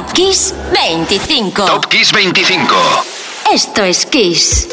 Top Kiss 25. Top Kiss 25. Esto es Kiss.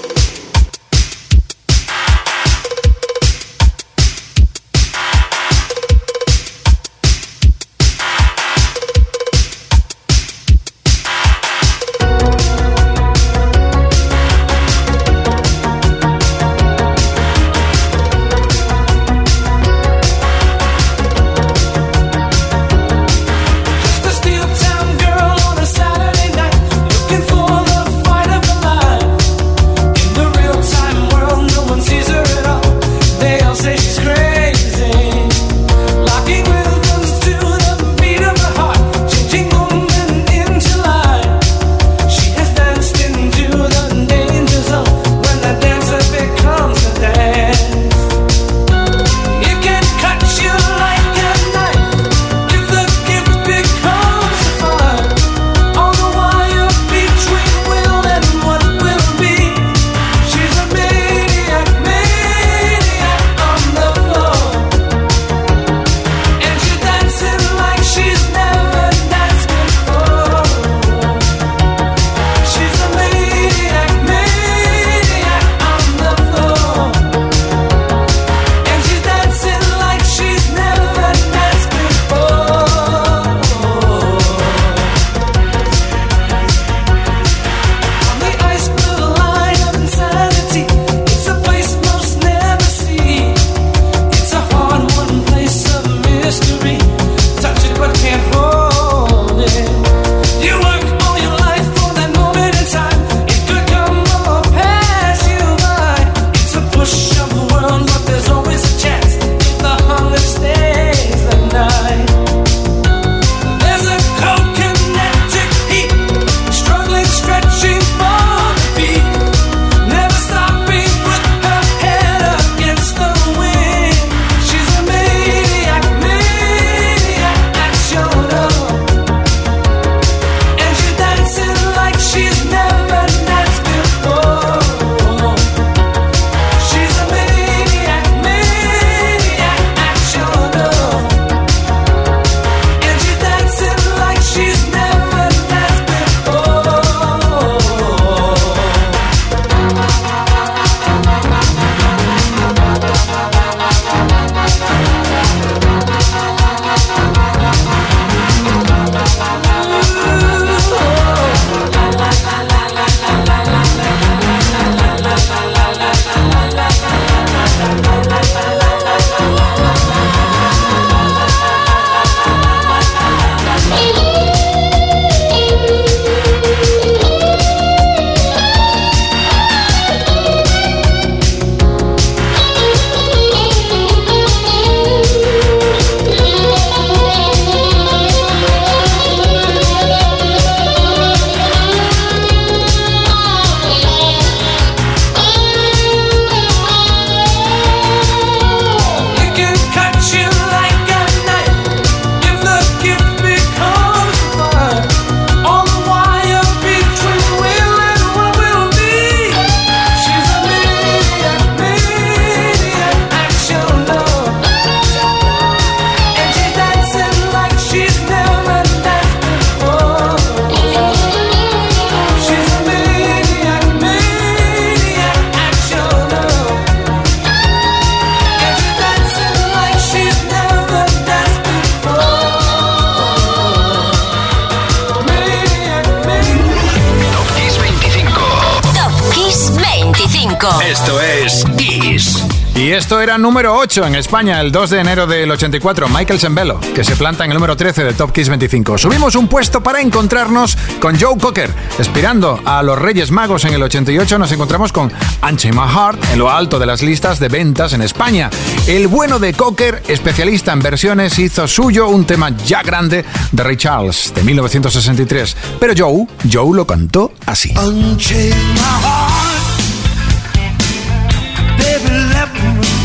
Número 8 en España el 2 de enero del 84, Michael Sembello, que se planta en el número 13 de Top Kiss 25. Subimos un puesto para encontrarnos con Joe Cocker. Esperando a los Reyes Magos en el 88 nos encontramos con Unchain My Heart en lo alto de las listas de ventas en España. El bueno de Cocker, especialista en versiones, hizo suyo un tema ya grande de Ray Charles de 1963. Pero Joe, Joe lo cantó así. Unchain my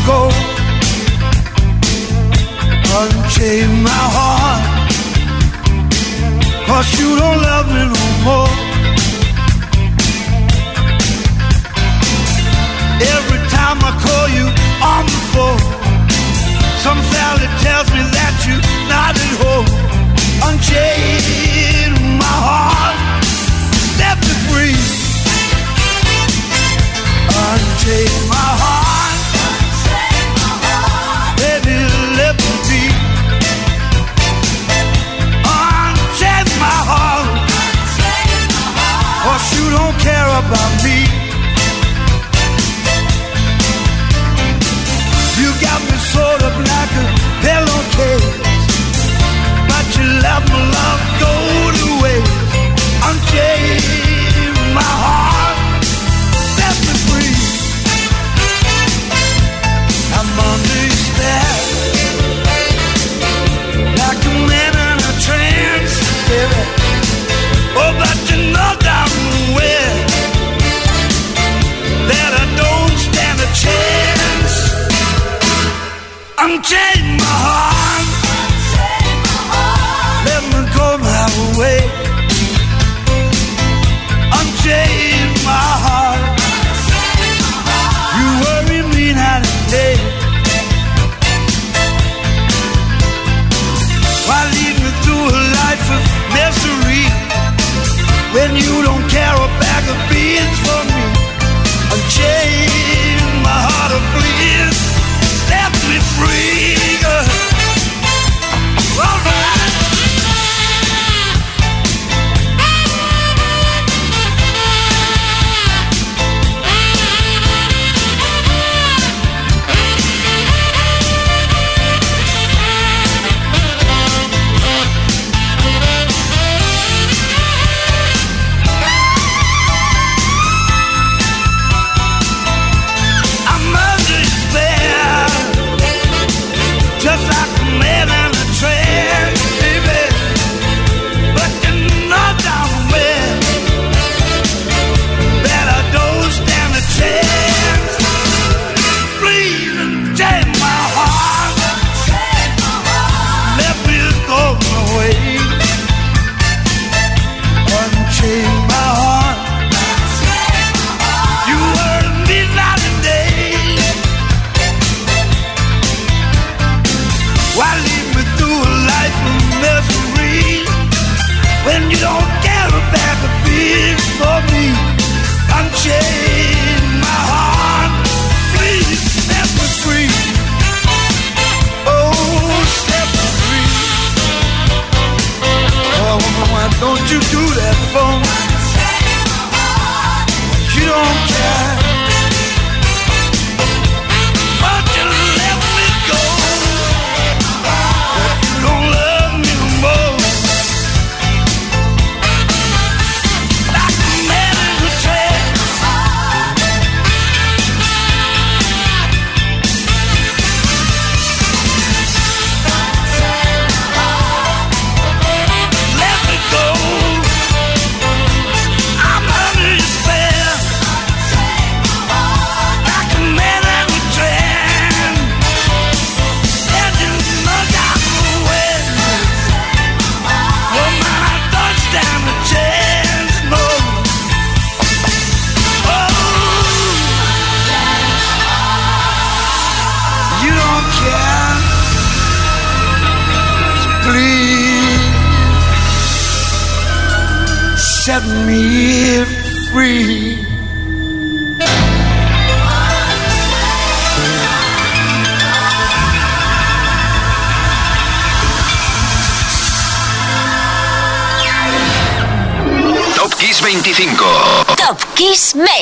go. Unchain my heart. Cause you don't love me no more. Every time I call you on the phone, some valley tells me that you're not at home. Unchain my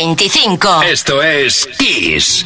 25. Esto es Kiss.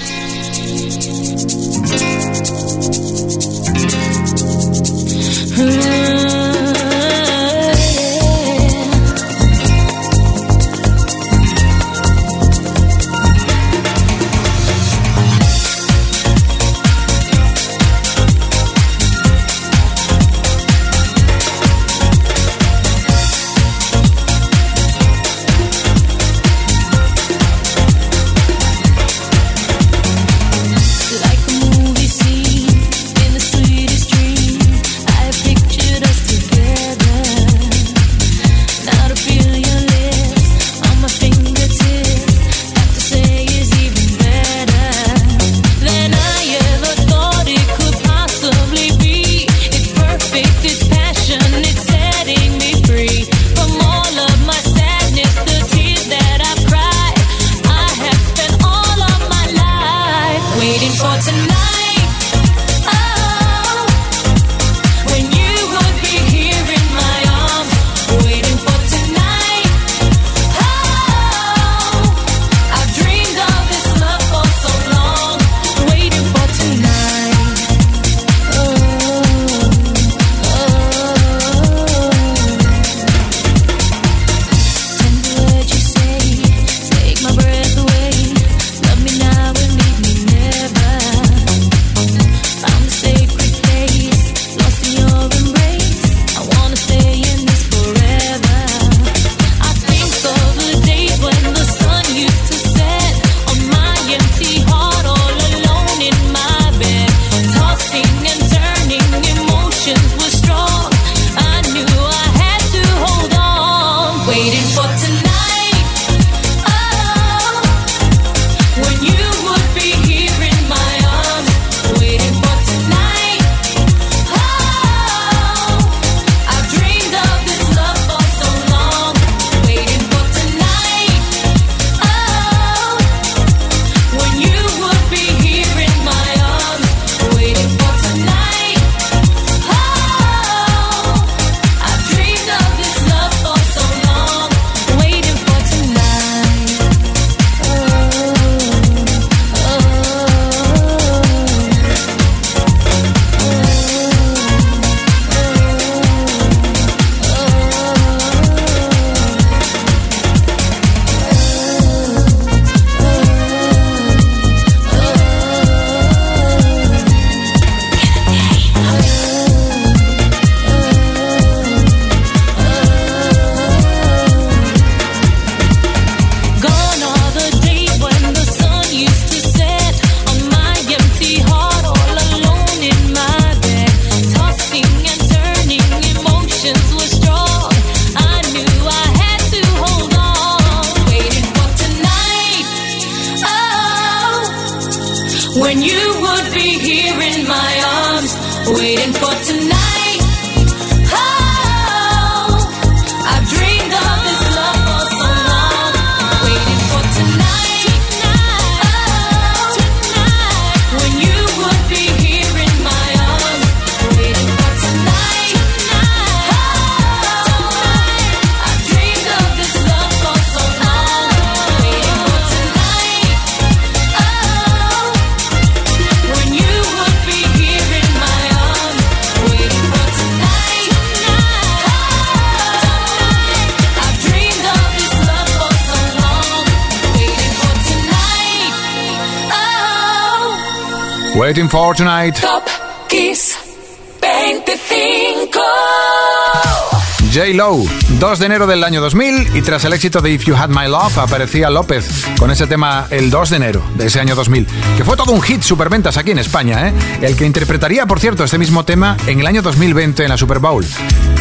J. Low, 2 de enero del año 2000 y tras el éxito de If You Had My Love aparecía López con ese tema el 2 de enero de ese año 2000, que fue todo un hit superventas aquí en España, ¿eh? el que interpretaría, por cierto, este mismo tema en el año 2020 en la Super Bowl.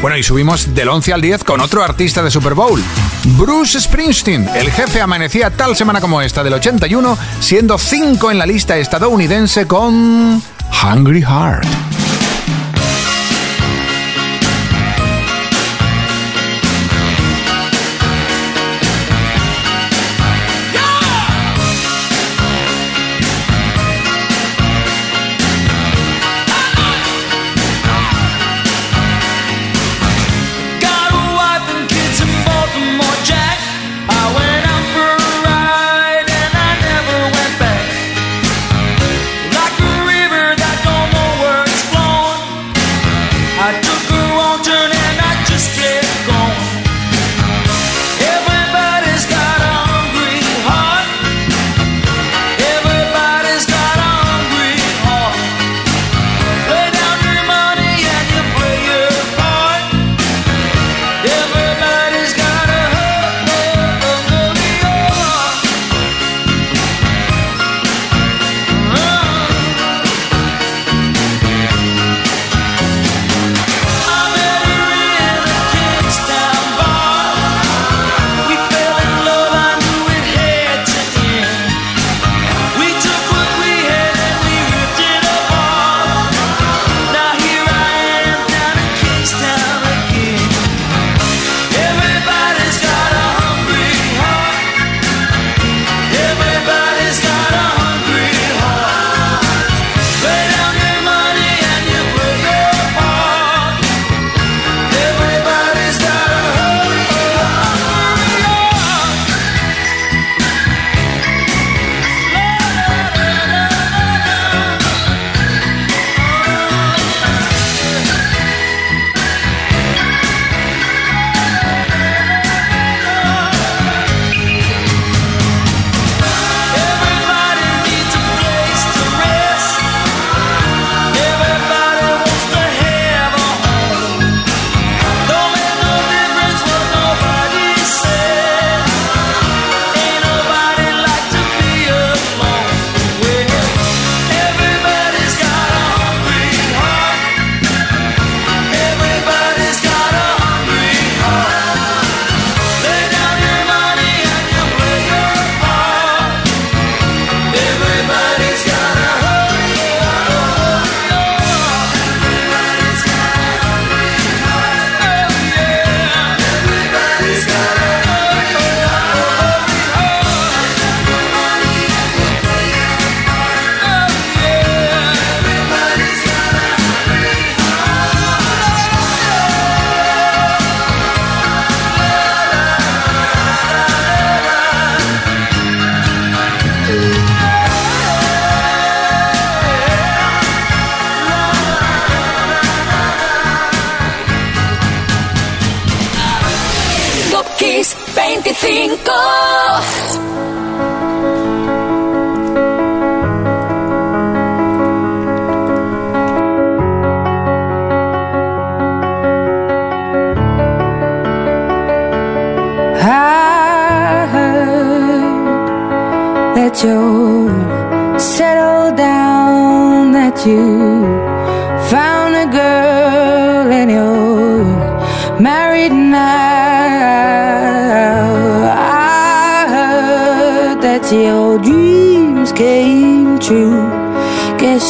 Bueno, y subimos del 11 al 10 con otro artista de Super Bowl, Bruce Springsteen. El jefe amanecía tal semana como esta del 81, siendo 5 en la lista estadounidense con Hungry Heart.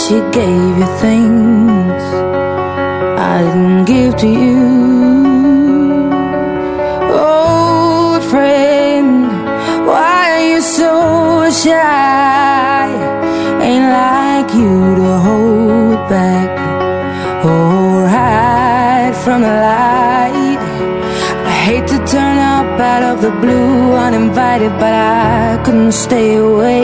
She gave you things I didn't give to you. Old friend, why are you so shy? Ain't like you to hold back or hide from the light. I hate to turn up out of the blue uninvited, but I couldn't stay away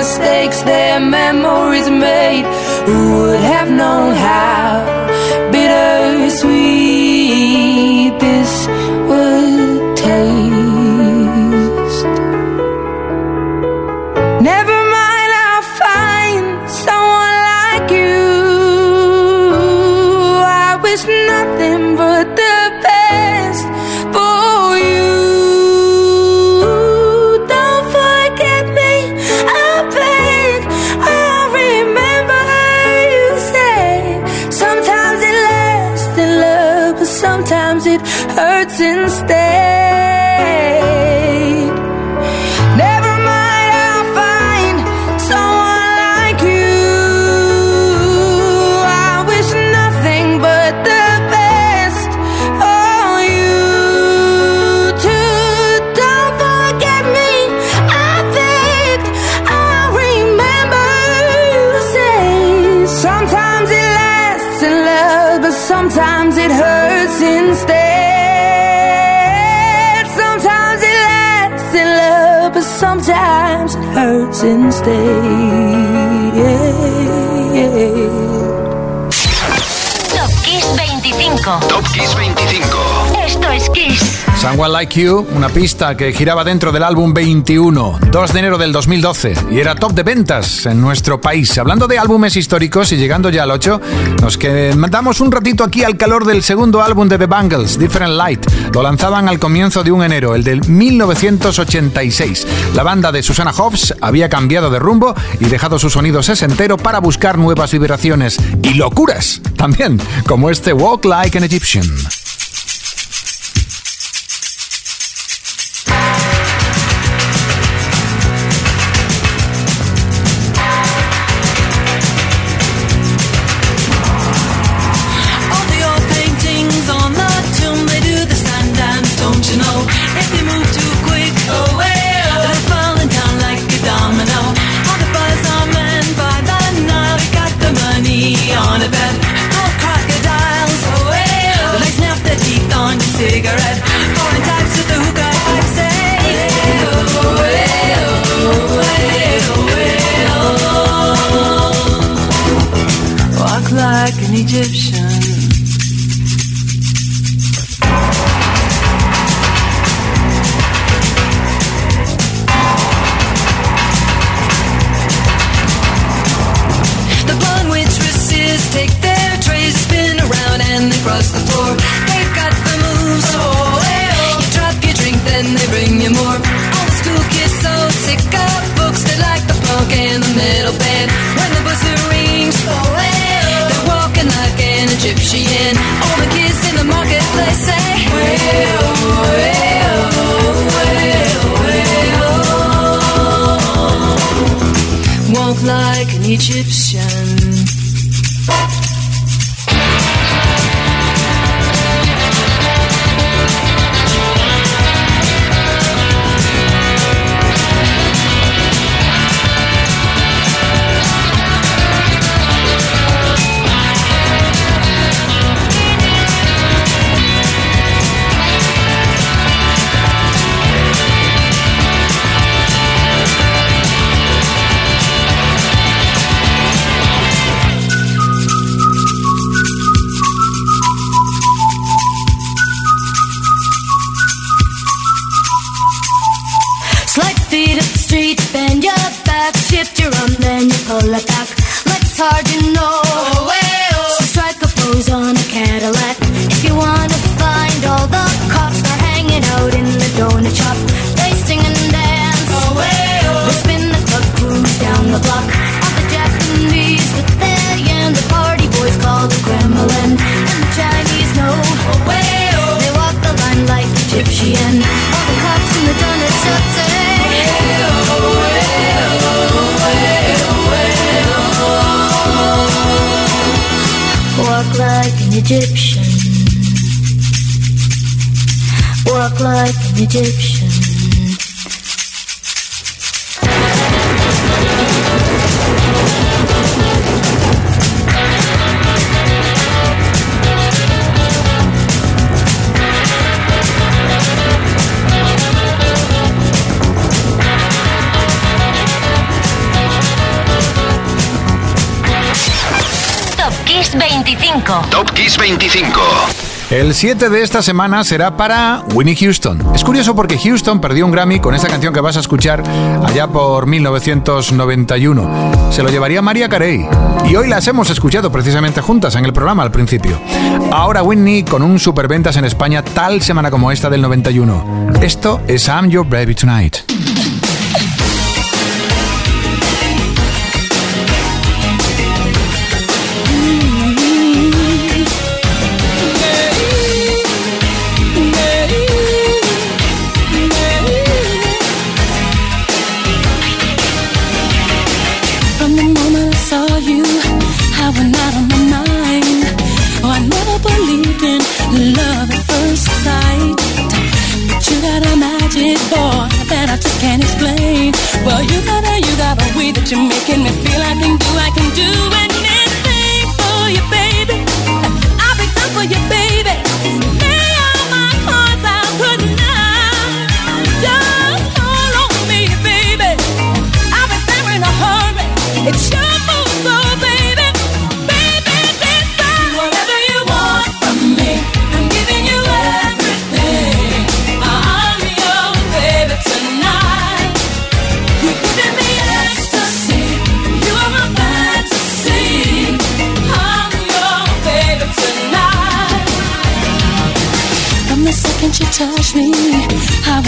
mistakes there Someone Like You, una pista que giraba dentro del álbum 21, 2 de enero del 2012, y era top de ventas en nuestro país. Hablando de álbumes históricos y llegando ya al 8, nos mandamos un ratito aquí al calor del segundo álbum de The Bangles, Different Light. Lo lanzaban al comienzo de un enero, el del 1986. La banda de Susana Hobbs había cambiado de rumbo y dejado su sonido sesentero para buscar nuevas vibraciones y locuras, también, como este Walk Like an Egyptian. Egyptian. Top Kiss 25. Top Kiss 25. El 7 de esta semana será para Winnie Houston. Es curioso porque Houston perdió un Grammy con esta canción que vas a escuchar allá por 1991. Se lo llevaría María Carey. Y hoy las hemos escuchado precisamente juntas en el programa al principio. Ahora Winnie con un superventas en España tal semana como esta del 91. Esto es I'm Your Baby Tonight.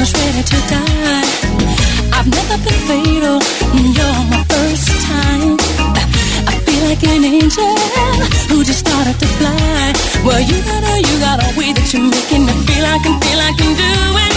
was ready to die. I've never been fatal, you're my first time. I feel like an angel who just started to fly. Well, you got all, you got all way that you're making me feel I can, feel I can do it.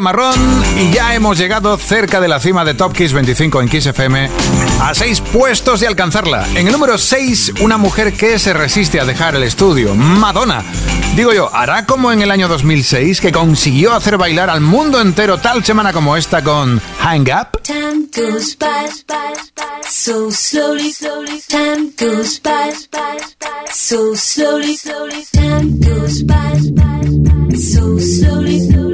Marrón y ya hemos llegado cerca de la cima de Top Kiss 25 en Kiss FM a seis puestos de alcanzarla. En el número 6, una mujer que se resiste a dejar el estudio, Madonna. Digo yo, ¿hará como en el año 2006 que consiguió hacer bailar al mundo entero tal semana como esta con Hang Up? So slowly. Time goes by, so by, so slowly,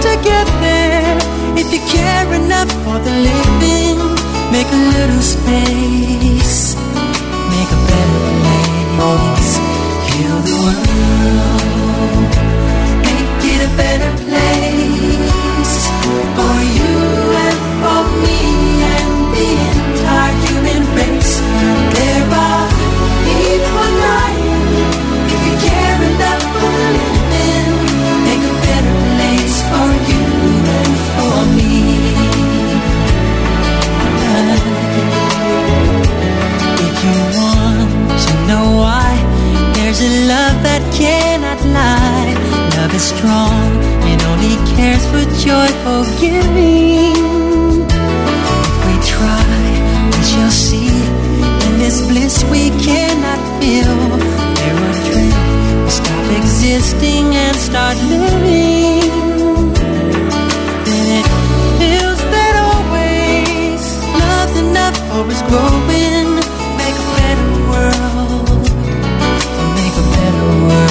to get there if you care enough for the living. Make a little space, make a better place. Heal the world, make it a better place is strong and only cares for joyful giving. If we try, we shall see in this bliss we cannot feel. There are adrift, we stop existing and start living. Then it feels that always love's enough for us growing. Make a better world, make a better world.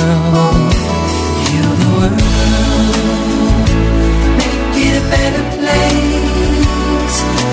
better place.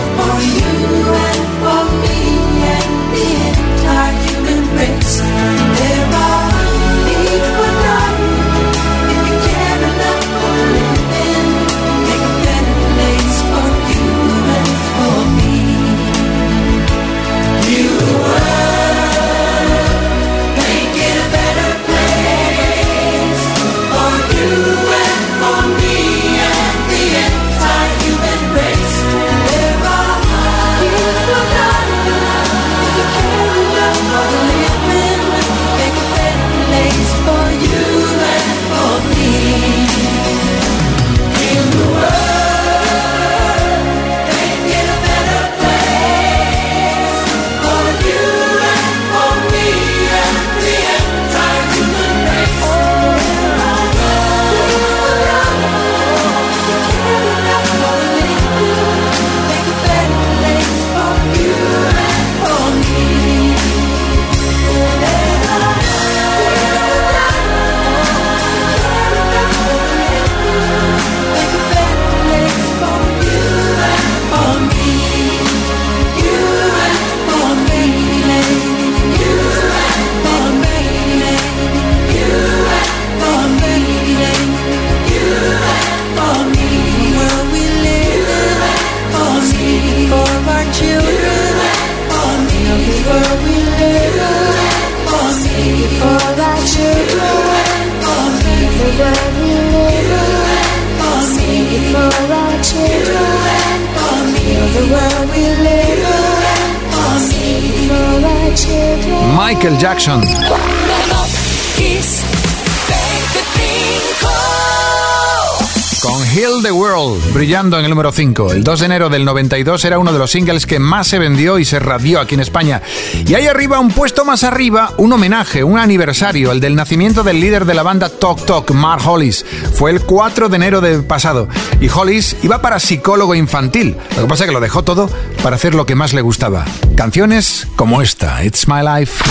Número 5. El 2 de enero del 92 era uno de los singles que más se vendió y se radió aquí en España. Y ahí arriba, un puesto más arriba, un homenaje, un aniversario, el del nacimiento del líder de la banda Talk Talk, Mark Hollis. Fue el 4 de enero del pasado. Y Hollis iba para psicólogo infantil. Lo que pasa es que lo dejó todo para hacer lo que más le gustaba. Canciones como esta, It's My Life.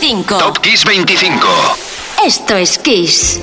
25. Top Kiss 25. Esto es Kiss.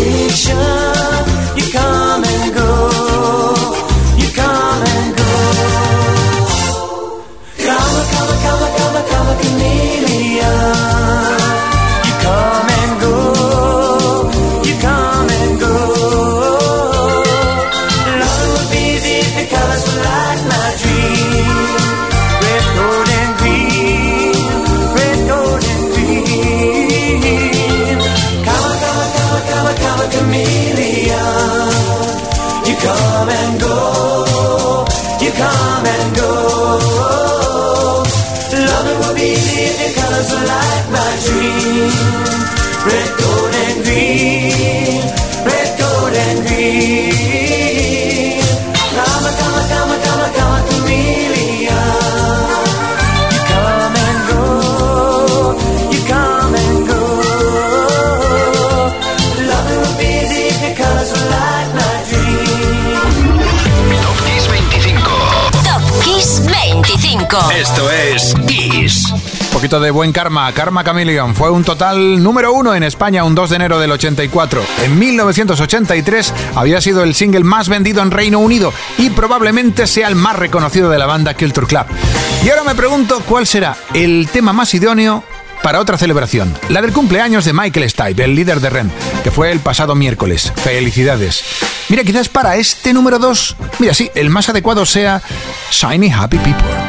addiction. de buen karma. Karma Chameleon fue un total número uno en España un 2 de enero del 84. En 1983 había sido el single más vendido en Reino Unido y probablemente sea el más reconocido de la banda Culture Club. Y ahora me pregunto cuál será el tema más idóneo para otra celebración, la del cumpleaños de Michael Stipe, el líder de REM, que fue el pasado miércoles. Felicidades. Mira, quizás para este número 2, mira, sí, el más adecuado sea Shiny Happy People.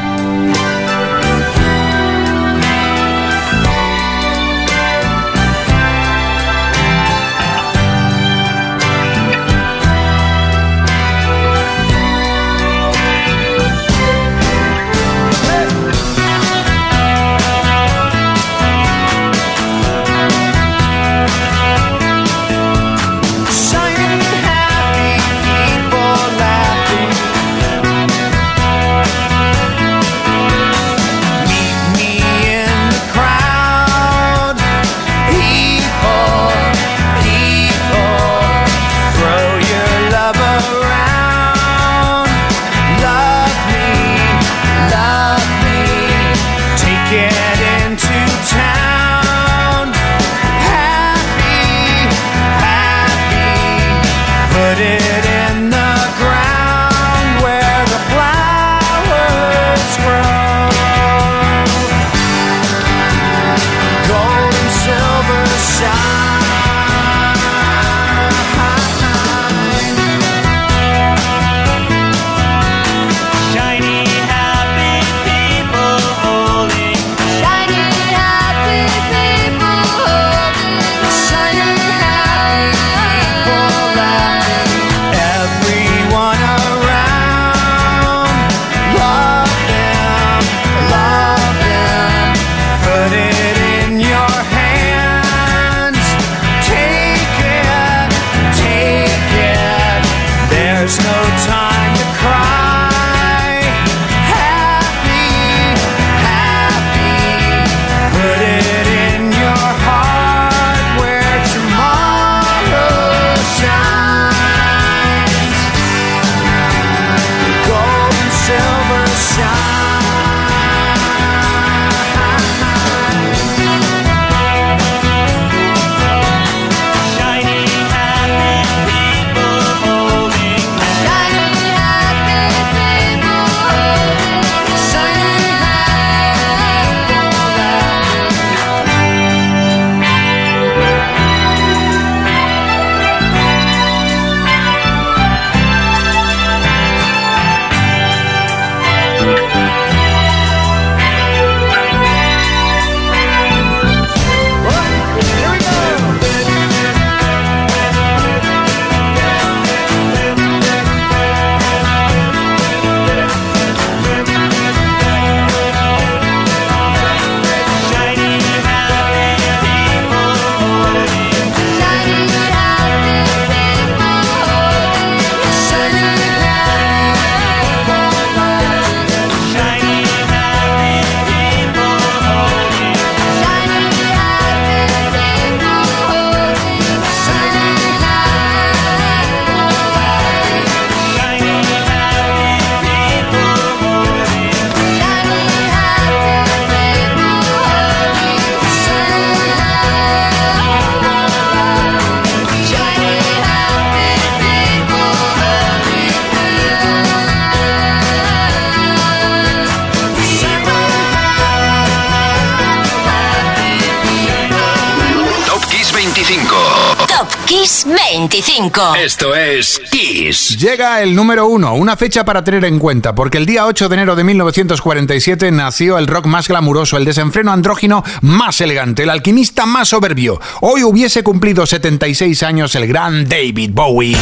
Kiss 25. Esto es Kiss. Llega el número uno, una fecha para tener en cuenta, porque el día 8 de enero de 1947 nació el rock más glamuroso, el desenfreno andrógino más elegante, el alquimista más soberbio. Hoy hubiese cumplido 76 años el gran David Bowie.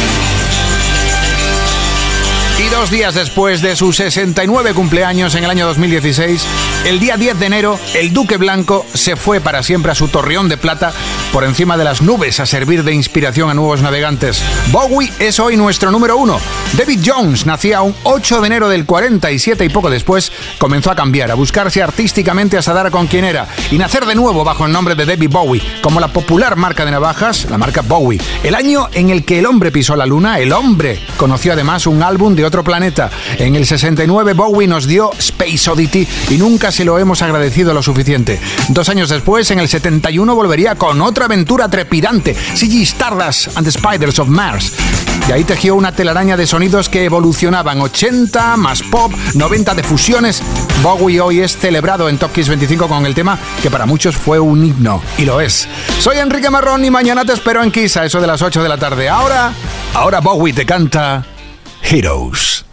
Y dos días después de su 69 cumpleaños en el año 2016, el día 10 de enero, el Duque Blanco se fue para siempre a su torreón de plata por encima de las nubes a servir de inspiración a nuevos navegantes. Bowie es hoy nuestro número uno. David Jones nacía un 8 de enero del 47 y poco después comenzó a cambiar, a buscarse artísticamente hasta dar con quien era y nacer de nuevo bajo el nombre de David Bowie, como la popular marca de navajas, la marca Bowie. El año en el que el hombre pisó la luna, el hombre conoció además un álbum de otro planeta. En el 69 Bowie nos dio Space Oddity y nunca se lo hemos agradecido lo suficiente. Dos años después, en el 71, volvería con otra aventura trepidante, CG Stardust and the Spiders of Mars. Y ahí tejió una telaraña de sonidos que evolucionaban 80 más pop, 90 de fusiones. Bowie hoy es celebrado en Top Kiss 25 con el tema que para muchos fue un himno, y lo es. Soy Enrique Marrón y mañana te espero en Kiss a eso de las 8 de la tarde. Ahora, ahora Bowie te canta Heroes.